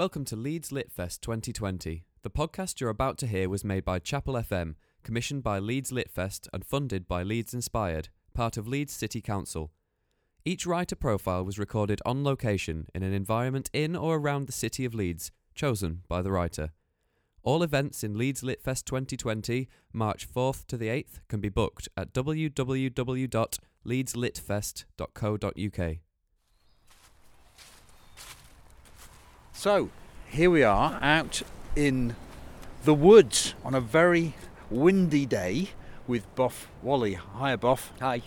Welcome to Leeds Lit Fest 2020. The podcast you're about to hear was made by Chapel FM, commissioned by Leeds Lit Fest and funded by Leeds Inspired, part of Leeds City Council. Each writer profile was recorded on location in an environment in or around the city of Leeds, chosen by the writer. All events in Leeds Lit Fest 2020, March 4th to the 8th, can be booked at www.leedslitfest.co.uk. So, here we are out in the woods on a very windy day with Boff Whalley. Hi, Boff. Hi.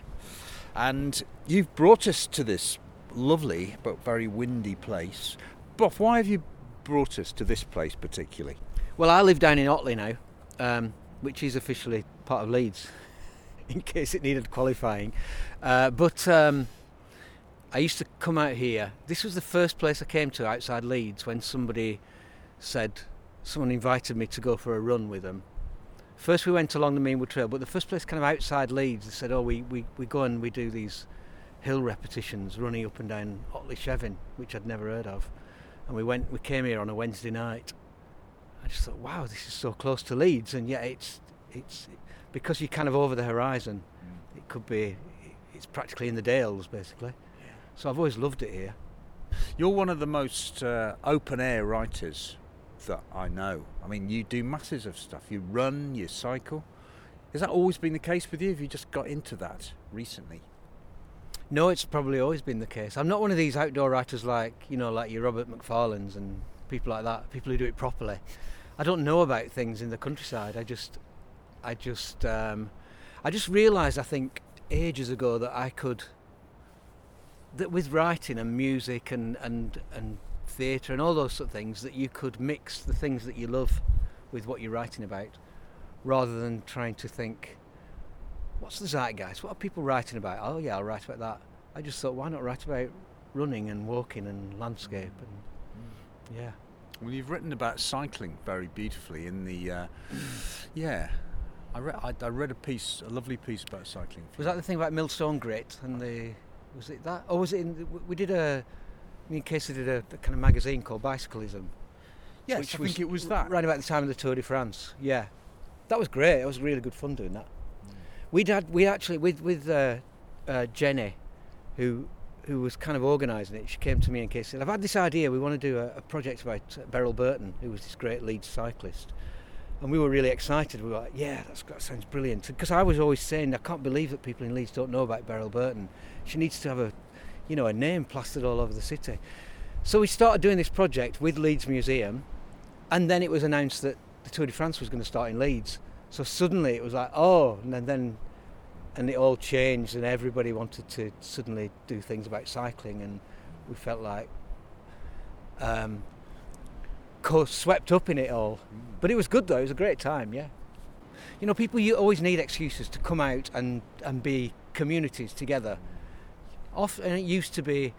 And you've brought us to this lovely but very windy place. Boff, why have you brought us to this place particularly? Well, I live down in Otley now, um, which is officially part of Leeds, in case it needed qualifying. Uh, but um, I used to come out here. This was the first place I came to outside Leeds when somebody said, someone invited me to go for a run with them. First, we went along the Meanwood Trail, but the first place kind of outside Leeds, they said, Oh, we, we, we go and we do these hill repetitions running up and down Otley Chevin, which I'd never heard of. And we went, we came here on a Wednesday night. I just thought, wow, this is so close to Leeds, and yet it's, it's because you're kind of over the horizon. Mm. It could be, it's practically in the Dales, basically. So I've always loved it here. You're one of the most uh, open air writers that I know. I mean, you do masses of stuff. You run, you cycle. Has that always been the case with you? Have you just got into that recently? No, it's probably always been the case. I'm not one of these outdoor writers like, you know, like your Robert Macfarlane's and people like that, people who do it properly. I don't know about things in the countryside. I just, I just, um, I just realised, I think, ages ago that I could, that with writing and music and, and, and theatre and all those sort of things, that you could mix the things that you love with what you're writing about, rather than trying to think, what's the zeitgeist? What are people writing about? Oh yeah, I'll write about that. I just thought, why not write about running and walking and landscape and yeah. Well, you've written about cycling very beautifully in the. Uh, yeah, I read. I, I read a piece, a lovely piece about cycling. Was that the thing about Millstone Grit and the? Was it that? Or was it in? We did a. In case they did a, a kind of magazine called Bicyclism. Yes, which I think it was that. Right about the time of the Tour de France. Yeah, that was great. It was really good fun doing that. We'd had we actually with with uh, uh, Jenny, who who was kind of organising it. She came to me and Casey said, "I've had this idea. We want to do a, a project about uh, Beryl Burton, who was this great Leeds cyclist." And we were really excited. We were like, "Yeah, that sounds brilliant." Because I was always saying, "I can't believe that people in Leeds don't know about Beryl Burton. She needs to have a, you know, a name plastered all over the city." So we started doing this project with Leeds Museum, and then it was announced that the Tour de France was going to start in Leeds. So suddenly it was like, oh, and then, and it all changed, and everybody wanted to suddenly do things about cycling, and we felt like um, swept up in it all. But it was good though; it was a great time. Yeah, you know, people you always need excuses to come out and and be communities together. Often it used to be,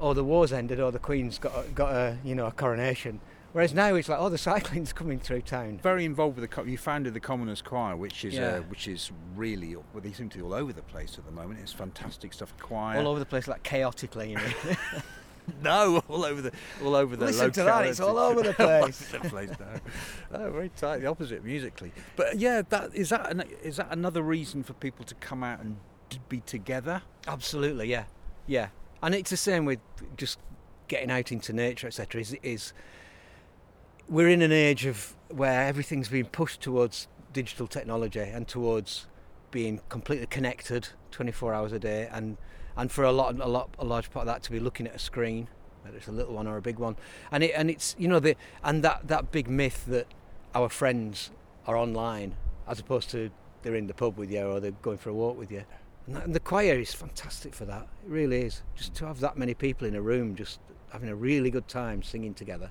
oh, the war's ended, or the Queen's got a, got a you know a coronation. Whereas now it's like, oh, the cycling's coming through town. Very involved with the. You founded the Commoners Choir, which is Yeah. uh, which is really. Well, they seem to be all over the place at the moment. It's fantastic stuff. Choir. All over the place, like chaotically. You know? no, all over the all over the. Listen to that, it's all over the place. All over the place no. oh, very tight. The opposite musically. But yeah, that is that. An, is that another reason for people to come out and be together? Absolutely, yeah, yeah. And it's the same with just getting out into nature, etc. Is is we're in an age of where everything's being pushed towards digital technology and towards being completely connected 24 hours a day, and and for a lot, a lot, a large part of that to be looking at a screen, whether it's a little one or a big one, and it and it's you know the and that that big myth that our friends are online as opposed to they're in the pub with you or they're going for a walk with you. And, that, and the choir is fantastic for that. It really is. Just to have that many people in a room, just having a really good time singing together.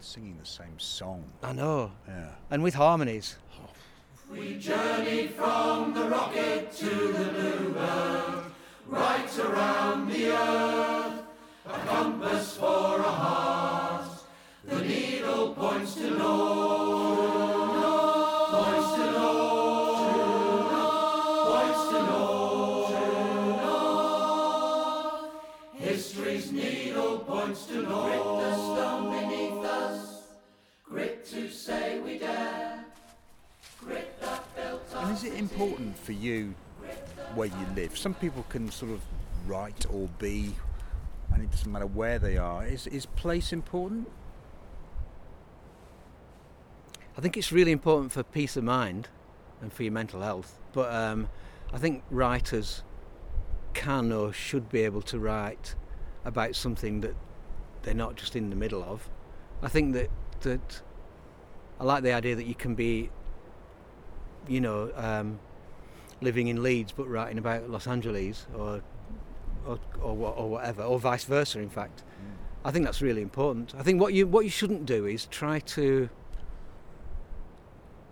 Singing the same song. I know. Yeah. And with harmonies right around the earth, a compass for a heart. The needle points to north, north. points to north, north. points to north. History's needle points to north. Grit the stone beneath us, grit to say we dare. Grit that built. And is it important for you where you live? Some people can sort of write or be, and it doesn't matter where they are. Is is place important? I think it's really important for peace of mind and for your mental health. But um, I think writers can or should be able to write about something that they're not just in the middle of. I think that that I like the idea that you can be, you know, um, living in Leeds but writing about Los Angeles or or, or, or whatever, or vice versa. In fact, mm. I think that's really important. I think what you what you shouldn't do is try to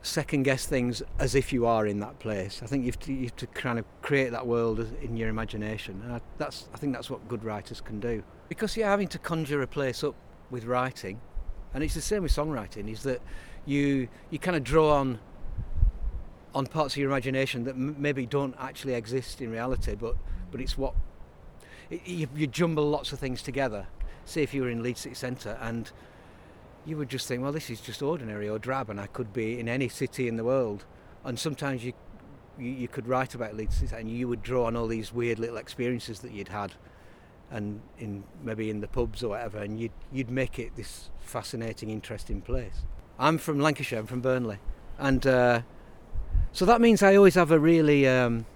second guess things as if you are in that place. I think you have to, you have to kind of create that world in your imagination, and I, that's I think that's what good writers can do. Because you're having to conjure a place up with writing, and it's the same with songwriting. Is that you you kind of draw on on parts of your imagination that m- maybe don't actually exist in reality, but but it's what it, you, you jumble lots of things together. Say if you were in Leeds City Centre and you would just think, well, this is just ordinary or drab, and I could be in any city in the world. And sometimes you you, you could write about Leeds City and you would draw on all these weird little experiences that you'd had, and in maybe in the pubs or whatever, and you'd you'd make it this fascinating, interesting place. I'm from Lancashire. I'm from Burnley, and uh, so that means I always have a really um,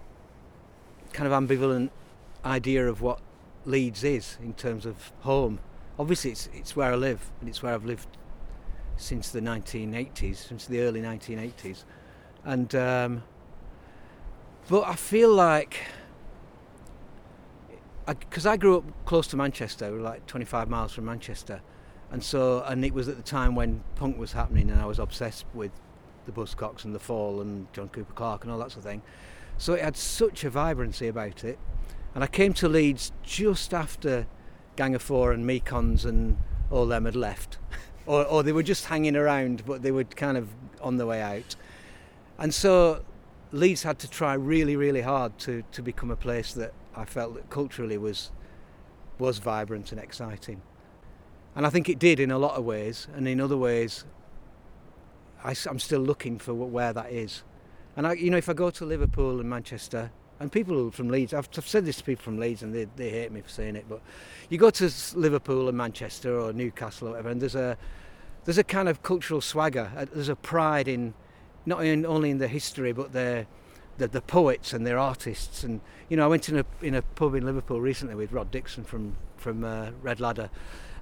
kind of ambivalent idea of what Leeds is in terms of home. Obviously it's it's where I live and it's where I've lived since the 1980s, since the early 1980s, and um, but I feel like because I, I, grew up close to Manchester, like 25 miles from Manchester, and so and it was at the time when punk was happening, and I was obsessed with the Buzzcocks and the Fall and John Cooper Clarke and all that sort of thing. So it had such a vibrancy about it, and I came to Leeds just after Gang of Four and Mekons and all them had left. or, or they were just hanging around, but they were kind of on the way out. And so Leeds had to try really, really hard to, to become a place that I felt that culturally was was vibrant and exciting. And I think it did in a lot of ways, and in other ways, I, am still looking for where that is. And I, you know, if I go to Liverpool and Manchester, and people from Leeds, I've, I've, said this to people from Leeds and they, they hate me for saying it, but you go to Liverpool and Manchester or Newcastle or whatever, and there's a there's a kind of cultural swagger. Uh, there's a pride in not in, only in the history, but their the, the poets and their artists. And you know, I went in a in a pub in Liverpool recently with Rod Dixon from from uh, Red Ladder,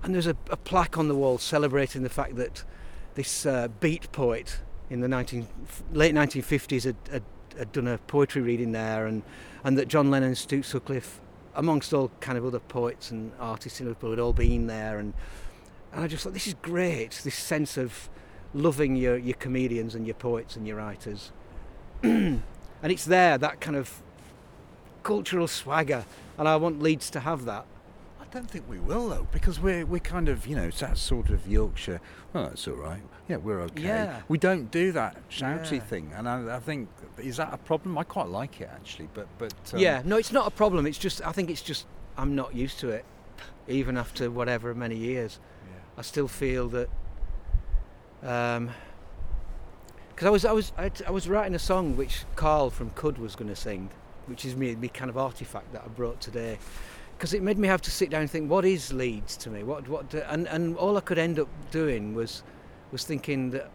and there's a, a, plaque on the wall celebrating the fact that this uh, beat poet in the 19, late 1950s had, had had done a poetry reading there, and, and that John Lennon and Stu Sutcliffe, amongst all kind of other poets and artists in Liverpool, had all been there. And, and I just thought, this is great, this sense of loving your, your comedians and your poets and your writers. and it's there, that kind of cultural swagger, and I want Leeds to have that don't think we will though, because we're we're kind of you know it's that sort of Yorkshire. Well, that's all right. Yeah, we're okay. Yeah. We don't do that shouty yeah. thing, and I, I, think is that a problem? I quite like it actually, but but um, yeah, no, it's not a problem. It's just I think it's just I'm not used to it, even after whatever many years. Yeah. I still feel that. Um, because I was I was I, I, was writing a song which Carl from Cud was going to sing, which is me me kind of artifact that I brought today, because it made me have to sit down and think, what is Leeds to me? What what? Do, and and all I could end up doing was was thinking that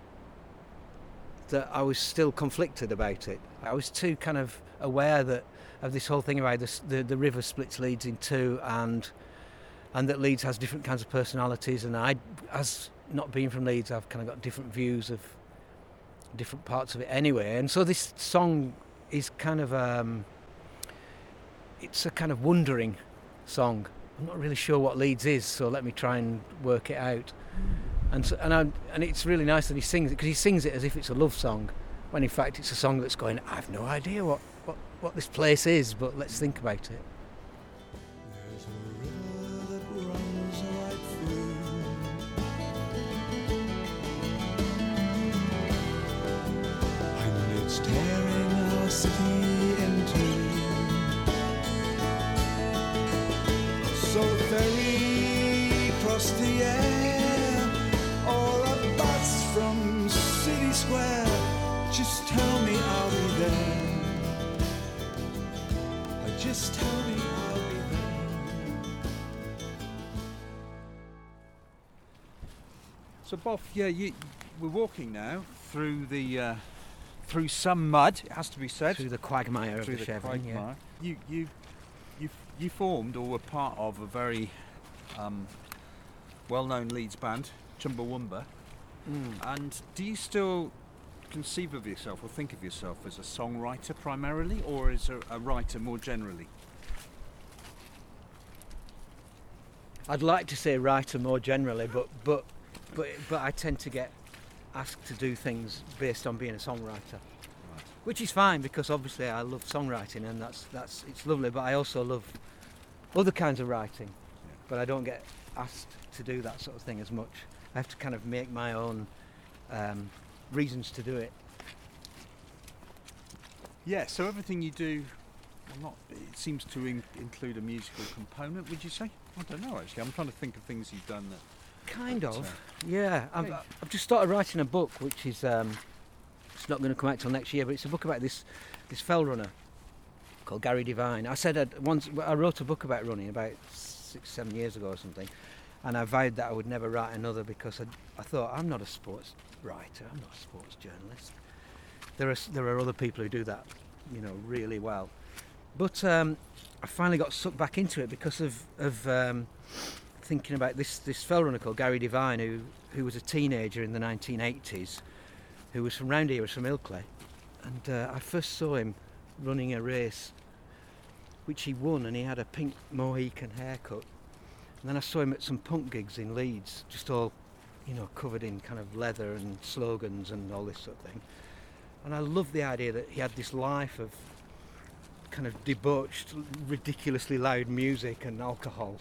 that I was still conflicted about it. I was too kind of aware that of this whole thing about this, the the river splits Leeds in two, and and that Leeds has different kinds of personalities. And I, as not being from Leeds, I've kind of got different views of different parts of it anyway. And so this song is kind of um, it's a kind of wondering song. I'm not really sure what Leeds is, so let me try and work it out. And so, and I, and it's really nice that he sings it because he sings it as if it's a love song, when in fact it's a song that's going. I've no idea what, what, what this place is, but let's think about it. So, Bob, yeah, you, we're walking now through the uh, through some mud. It has to be said Through the quagmire through of the, the Chevin. Yeah. You you you you formed or were part of a very um, well-known Leeds band, Chumbawamba. Mm. And do you still conceive of yourself or think of yourself as a songwriter primarily, or as a, a writer more generally? I'd like to say writer more generally, but but but but I tend to get asked to do things based on being a songwriter, which is fine because obviously I love songwriting and that's that's it's lovely. But I also love other kinds of writing, but I don't get asked to do that sort of thing as much. I have to kind of make my own um, reasons to do it. Yeah. So everything you do, not it seems to in- include a musical component. Would you say? I don't know actually. I'm trying to think of things you've done that. Kind of, yeah. I've. I've just started writing a book, which is um, it's not going to come out till next year, but it's a book about this this fell runner called Gary Devine. I said I'd once I wrote a book about running about six, seven years ago or something, and I vowed that I would never write another because I, I thought I'm not a sports writer, I'm not a sports journalist. There are there are other people who do that, you know, really well. But um, I finally got sucked back into it because of of um, thinking about this this fell runner called Gary Devine, who who was a teenager in the 1980s, who was from round here, was from Ilkley, and uh, I first saw him running a race, which he won, and he had a pink Mohican haircut. And then I saw him at some punk gigs in Leeds, just all, you know, covered in kind of leather and slogans and all this sort of thing. And I loved the idea that he had this life of kind of debauched, ridiculously loud music and alcohol,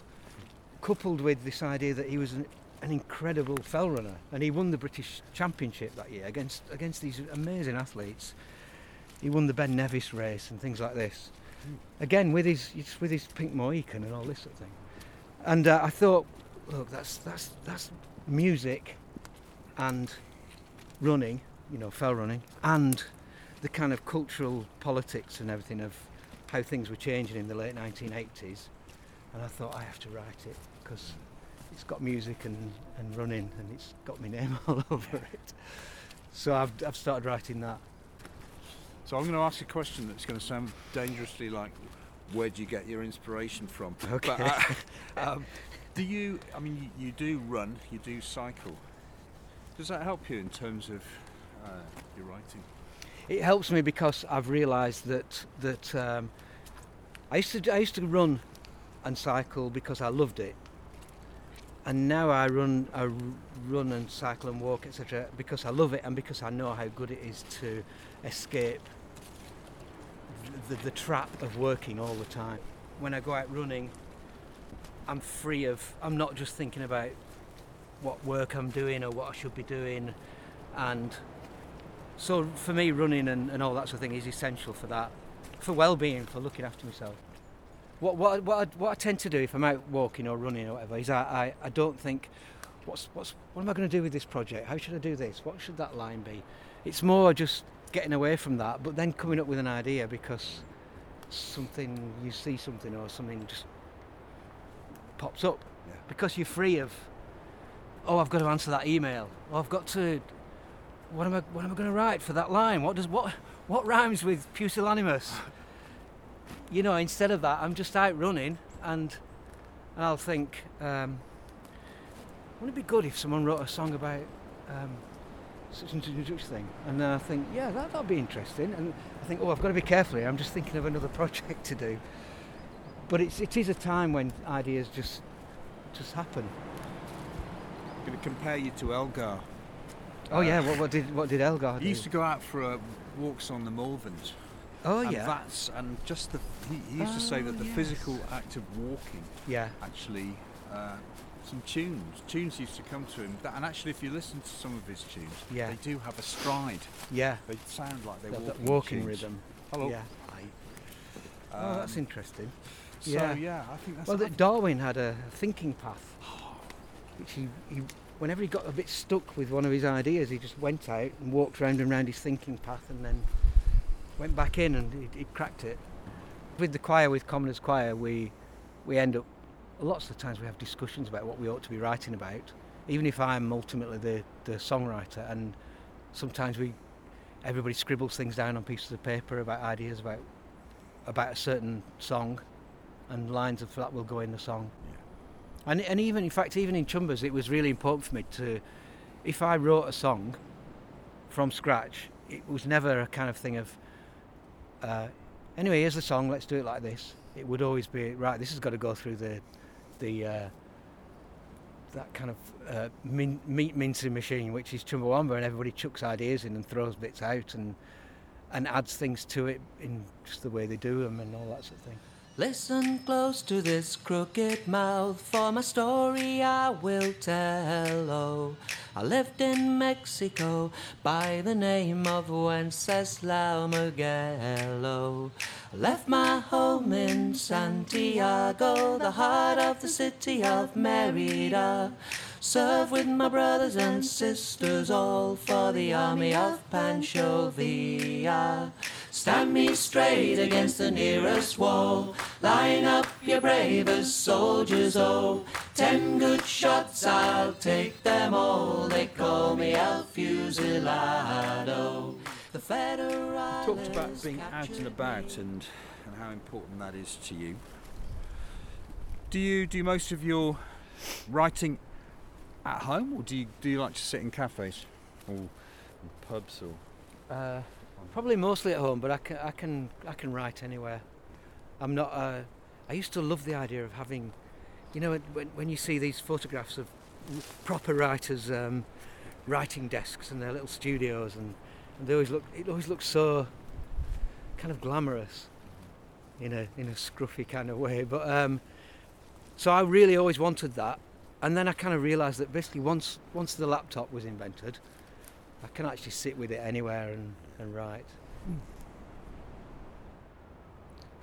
coupled with this idea that he was an, an incredible fell runner, and he won the British Championship that year against against these amazing athletes. He won the Ben Nevis race and things like this. Again, with his with his pink Mohican and all this sort of thing. And uh, I thought, look, that's that's that's music and running, you know, fell running, and the kind of cultural politics and everything of how things were changing in the late 1980s. And I thought I have to write it because it's got music and, and running and it's got my name all over it. So I've, I've started writing that. So I'm going to ask a question that's going to sound dangerously like, where do you get your inspiration from? Okay. But, uh, um, do you? I mean, you, you do run, you do cycle. Does that help you in terms of uh, your writing? It helps me because I've realised that that um, I used to I used to run and cycle because I loved it, and now I run I run and cycle and walk etc. because I love it and because I know how good it is to escape the, the trap of working all the time. When I go out running, I'm free of I'm not just thinking about what work I'm doing or what I should be doing, and so for me, running and, and all that sort of thing is essential for that, for well-being, for looking after myself. What what what I, what I tend to do if I'm out walking or running or whatever is I, I, I don't think, what's what's what am I going to do with this project? How should I do this? What should that line be? It's more just getting away from that, but then coming up with an idea because something you see something or something just pops up Yeah. because you're free of. Oh, I've got to answer that email. Oh, I've got to what am I what am I going to write for that line? What does what what rhymes with pusillanimous? you know, instead of that, I'm just out running, and and I'll think, um, wouldn't it be good if someone wrote a song about um, such and such thing? And then I think, yeah, that that'd be interesting. And I think, oh, I've got to be careful here. I'm just thinking of another project to do. But it's it is a time when ideas just just happen. I'm going to compare you to Elgar. Oh yeah, what, what did what did Elgar do? He used to go out for uh, walks on the Malverns. Oh and yeah, that's and just the he, he used to say Oh, that the yes. physical act of walking yeah. actually uh, some tunes tunes used to come to him that, and actually if you listen to some of his tunes Yeah. they do have a stride Yeah, they sound like they're that, walking, that walking rhythm. hello Yeah. Hi. oh, that's Um, interesting. so yeah. yeah I think that's Well, think- Darwin had a thinking path, which he, he, whenever he got a bit stuck with one of his ideas, he just went out and walked round and round his thinking path, and then went back in and he, cracked it. With the choir, with Commoners Choir, we we end up lots of the times we have discussions about what we ought to be writing about even if I'm ultimately the, the songwriter, and sometimes we everybody scribbles things down on pieces of paper about ideas about about a certain song, and lines of that will go in the song. And and even in fact, even in Chumbers, it was really important for me to, if I wrote a song from scratch, it was never a kind of thing of. Uh, anyway, here's the song. Let's do it like this. It would always be right. This has got to go through the, the. Uh, that kind of uh, min- meat mincing machine, which is Chumbawamba, and everybody chucks ideas in and throws bits out and and adds things to it in just the way they do them and all that sort of thing. Listen close to this crooked mouth, for my story I will tell. Oh, I lived in Mexico by the name of Wenceslao Mugello. Oh, I left my home in Santiago, the heart of the city of Merida. Served with my brothers and sisters, all for the army of Pancho Villa. Stand me straight against the nearest wall. Line up your bravest soldiers, oh. Ten good shots, I'll take them all. They call me El Fusilado. The federal. You talked about being out and about and, and how important that is to you. Do you do most of your writing at home, or do you do you like to sit in cafes or pubs or? Uh, probably mostly at home, but I can I can I can write anywhere. I'm not. Uh, I used to love the idea of having, you know, when when you see these photographs of proper writers' um, writing desks and their little studios, and, and they always look. It always looks so kind of glamorous, in a in a scruffy kind of way. But um, so I really always wanted that, and then I kind of realised that basically once once the laptop was invented, I can actually sit with it anywhere and, and write.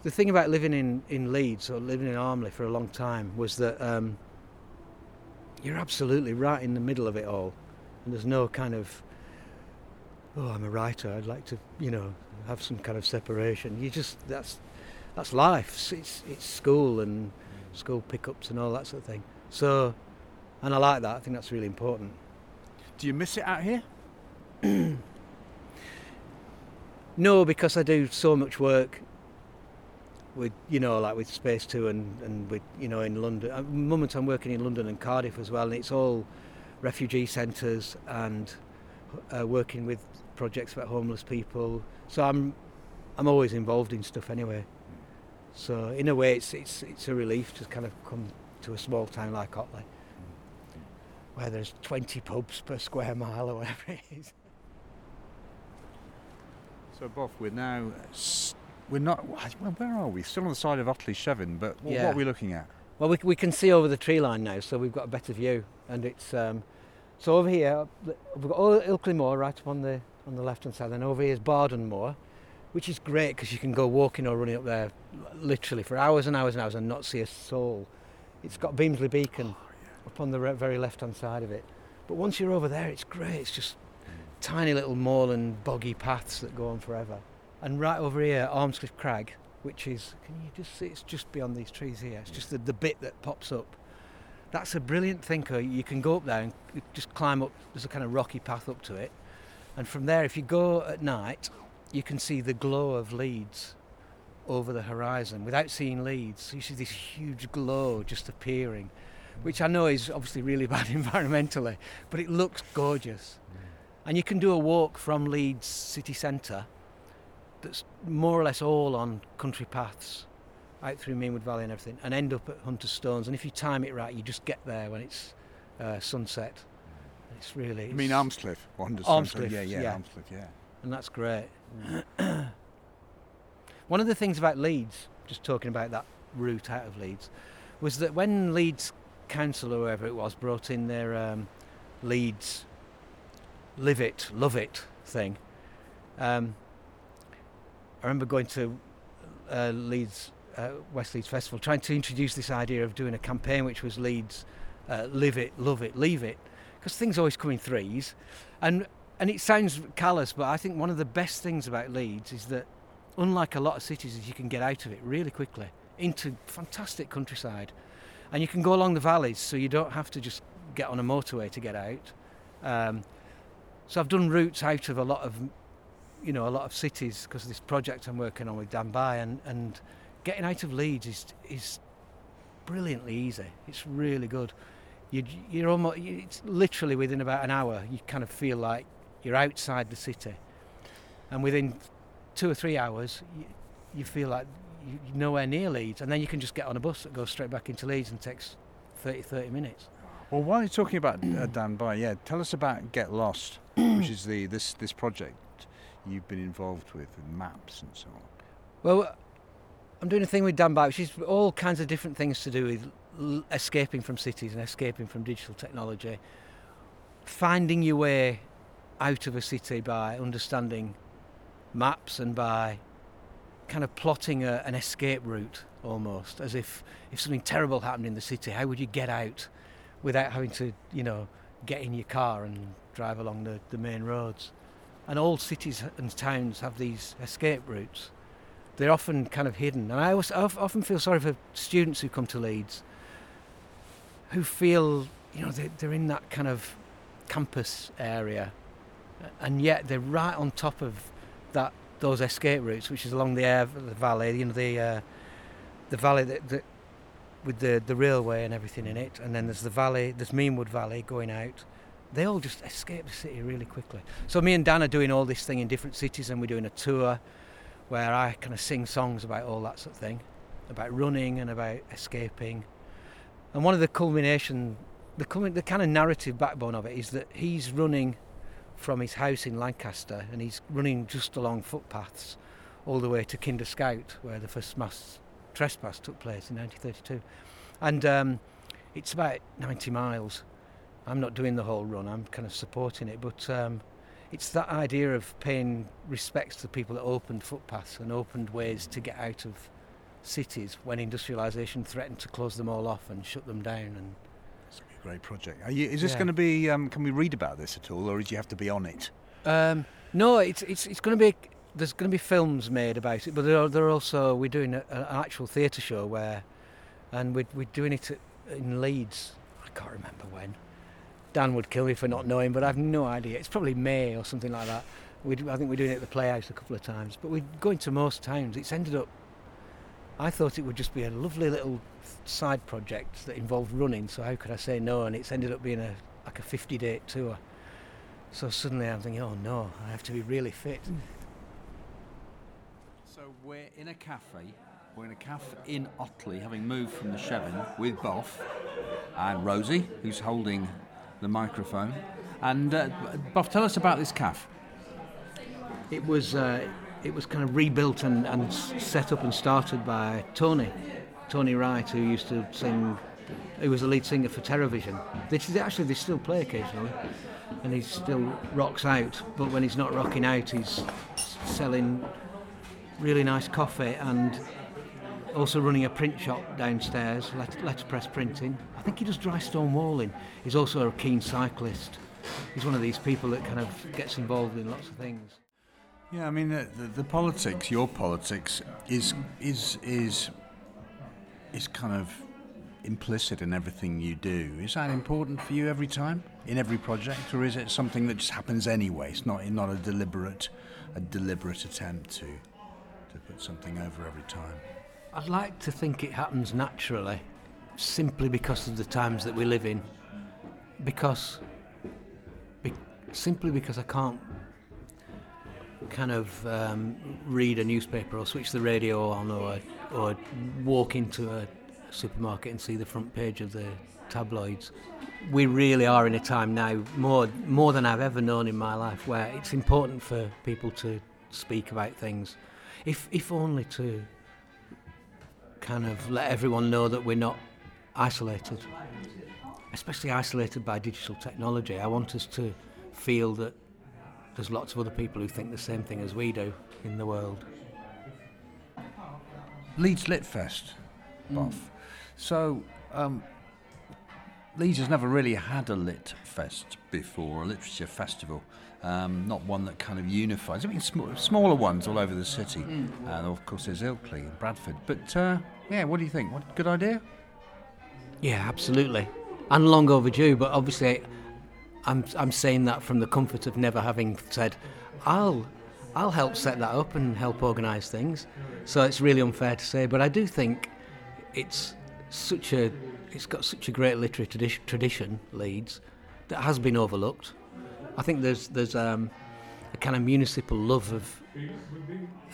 The thing about living in, in Leeds or living in Armley for a long time was that um, you're absolutely right in the middle of it all, and there's no kind of oh I'm a writer I'd like to you know have some kind of separation. You just that's that's life. It's it's, school and school pickups and all that sort of thing. So, and I like that. I think that's really important. Do you miss it out here? No, because I do so much work with, you know, like with Space Two and, and with, you know, in London. At the moment I'm working in London and Cardiff as well, and it's all refugee centres and uh, working with projects about homeless people. So I'm, I'm always involved in stuff anyway. So in a way, it's it's it's a relief to kind of come to a small town like Otley, where there's 20 pubs per square mile or whatever it is. So, Bob, we're now. We're not. Well, where are we? Still on the side of Otley Chevin, but what, Yeah. what are we looking at? Well, we, we can see over the tree line now, so we've got a better view. And it's um, so over here we've got all Ilkley Moor right up on the on the left hand side, and over here is Barden Moor, which is great because you can go walking or running up there literally for hours and hours and hours and not see a soul. It's got Beamsley Beacon up on the re- very left hand side of it. But once you're over there, it's great. It's just mm. tiny little moorland boggy paths that go on forever. And right over here, Almscliff Crag, which is, can you just see, it's just beyond these trees here. It's just the, the bit that pops up. That's a brilliant thinker. You can go up there and just climb up, there's a kind of rocky path up to it. And from there, if you go at night, you can see the glow of Leeds over the horizon without seeing Leeds. You see this huge glow just appearing, which I know is obviously really bad environmentally, but it looks gorgeous. Mm. And you can do a walk from Leeds city centre that's more or less all on country paths out through Meanwood Valley and everything and end up at Hunter's Stones. And if you time it right, you just get there when it's uh, sunset. Mm. It's really. You mean it's- Almscliff? Wonders Almscliff, Yeah, yeah, yeah. Almscliff, yeah. and that's great. Mm. One of the things about Leeds, just talking about that route out of Leeds, was that when Leeds Council or whoever it was brought in their um, Leeds live it, love it thing, um, I remember going to uh, Leeds, uh, West Leeds Festival, trying to introduce this idea of doing a campaign which was Leeds uh, live it, love it, leave it, because things always come in threes, and and it sounds callous, but I think one of the best things about Leeds is that, unlike a lot of cities, is you can get out of it really quickly into fantastic countryside, and you can go along the valleys, so you don't have to just get on a motorway to get out. Um, so I've done routes out of a lot of, you know, a lot of cities because of this project I'm working on with Dan By, and, and getting out of Leeds is is brilliantly easy. It's really good. You, you're almost, it's literally within about an hour. You kind of feel like you're outside the city, and within two or three hours, you, you feel like nowhere near Leeds, and then you can just get on a bus that goes straight back into Leeds and takes 30, 30 minutes. Well, while you're talking about uh, Dan By, yeah, tell us about Get Lost, which is the this this project you've been involved with, and maps and so on. Well, I'm doing a thing with Dan By, which is all kinds of different things to do with l- escaping from cities and escaping from digital technology, finding your way out of a city by understanding maps and by kind of plotting a, an escape route almost, as if if something terrible happened in the city, how would you get out without having to, you know, get in your car and drive along the, the main roads? And all cities and towns have these escape routes. They're often kind of hidden, and I, always, I often feel sorry for students who come to Leeds who feel, you know, they, they're in that kind of campus area, and yet they're right on top of that those escape routes, which is along the air, the valley, you know, the uh, the valley that, that with the the railway and everything in it, and then there's the valley, there's Meanwood Valley going out. They all just escape the city really quickly. So me and Dan are doing all this thing in different cities, and we're doing a tour where I kind of sing songs about all that sort of thing, about running and about escaping. And one of the culmination, the, culmin- the kind of narrative backbone of it is that he's running from his house in Lancaster and he's running just along footpaths all the way to Kinder Scout, where the first mass trespass took place in 1932. And um, it's about 90 miles. I'm not doing the whole run, I'm kind of supporting it, but um, it's that idea of paying respects to the people that opened footpaths and opened ways to get out of cities when industrialisation threatened to close them all off and shut them down. And It's gonna be a great project. Are you, is this Yeah. going to be? Um, can we read about this at all, or do you have to be on it? Um, no, it's it's it's going to be there's going to be films made about it, but there are, there are also we're doing a, an actual theatre show where, and we're we're doing it at, in Leeds. I can't remember when. Dan would kill me for not knowing, but I've no idea. It's probably May or something like that. We I think we're doing it at the Playhouse a couple of times, but we're going to most towns. It's ended up. I thought it would just be a lovely little side project that involved running. So how could I say no? And it's ended up being a like a 50 day tour. So suddenly I'm thinking, oh no, I have to be really fit. So we're in a cafe. We're in a cafe in Otley, having moved from the Chevin with Boff and Rosie, who's holding the microphone. And uh, Boff, tell us about this cafe. It was uh, it was kind of rebuilt and, and set up and started by Tony, Tony Wright, who used to sing. He was the lead singer for Terrorvision. Actually they still play occasionally, and he still rocks out. But when he's not rocking out, he's selling really nice coffee and also running a print shop downstairs, let- letterpress printing. I think he does dry stone walling. He's also a keen cyclist. He's one of these people that kind of gets involved in lots of things. Yeah, I mean the, the, the politics, your politics, is is is is kind of implicit in everything you do. Is that important for you every time in every project, or is it something that just happens anyway? It's not not a deliberate a deliberate attempt to to put something over every time. I'd like to think it happens naturally, simply because of the times that we live in. Because, be, simply because I can't kind of um, read a newspaper or switch the radio on or, or walk into a supermarket and see the front page of the tabloids. We really are in a time now, more, more than I've ever known in my life, where it's important for people to speak about things. If, if only to kind of let everyone know that we're not isolated, especially isolated by digital technology. I want us to feel that there's lots of other people who think the same thing as we do in the world. Leeds Lit Fest, Boff. So, um, Leeds has never really had a lit fest before, a literature festival. Um, not one that kind of unifies. I mean, sm- smaller ones all over the city, and of course there's Ilkley and Bradford. But uh, yeah, what do you think? What good idea? Yeah, absolutely. and long overdue. But obviously, I'm I'm saying that from the comfort of never having said, I'll I'll help set that up and help organise things. So it's really unfair to say, but I do think it's such a it's got such a great literary tradition, tradition Leeds that has been overlooked. I think there's there's um, a kind of municipal love of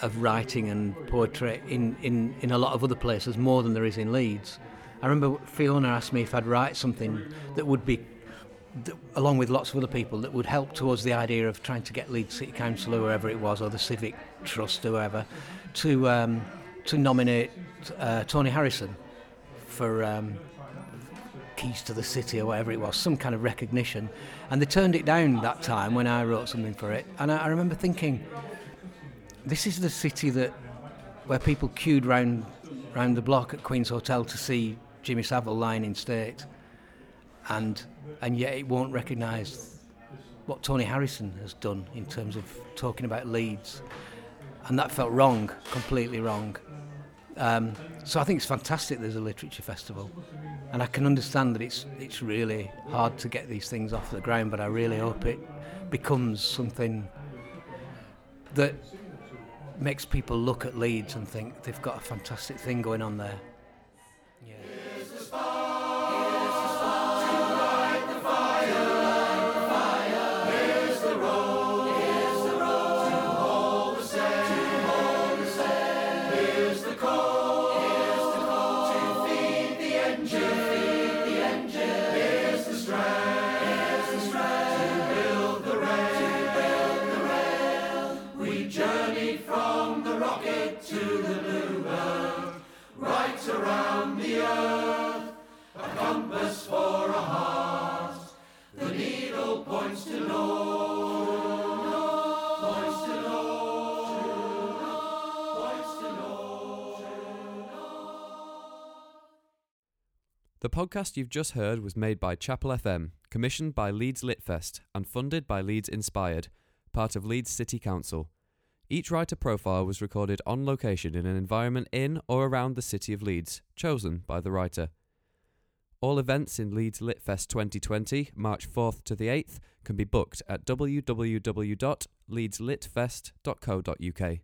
of writing and poetry in, in, in a lot of other places more than there is in Leeds. I remember Fiona asked me if I'd write something that would be, that, along with lots of other people, that would help towards the idea of trying to get Leeds City Council or whoever it was, or the Civic Trust, or whoever, to um, to nominate uh, Tony Harrison for um, Keys to the City or whatever it was, some kind of recognition. And they turned it down that time when I wrote something for it. And I, I remember thinking, this is the city that where people queued round round the block at Queen's Hotel to see Jimmy Savile lying in state, and and yet it won't recognise what Tony Harrison has done in terms of talking about Leeds, and that felt wrong, completely wrong. Um, so I think it's fantastic. There's a literature festival, and I can understand that it's it's really hard to get these things off the ground. But I really hope it becomes something that makes people look at Leeds and think they've got a fantastic thing going on there. Podcast you've just heard was made by Chapel FM, commissioned by Leeds Litfest, and funded by Leeds Inspired, part of Leeds City Council. Each writer profile was recorded on location in an environment in or around the city of Leeds, chosen by the writer. All events in Leeds Litfest 2020, March 4th to the 8th, can be booked at www.leedslitfest.co.uk.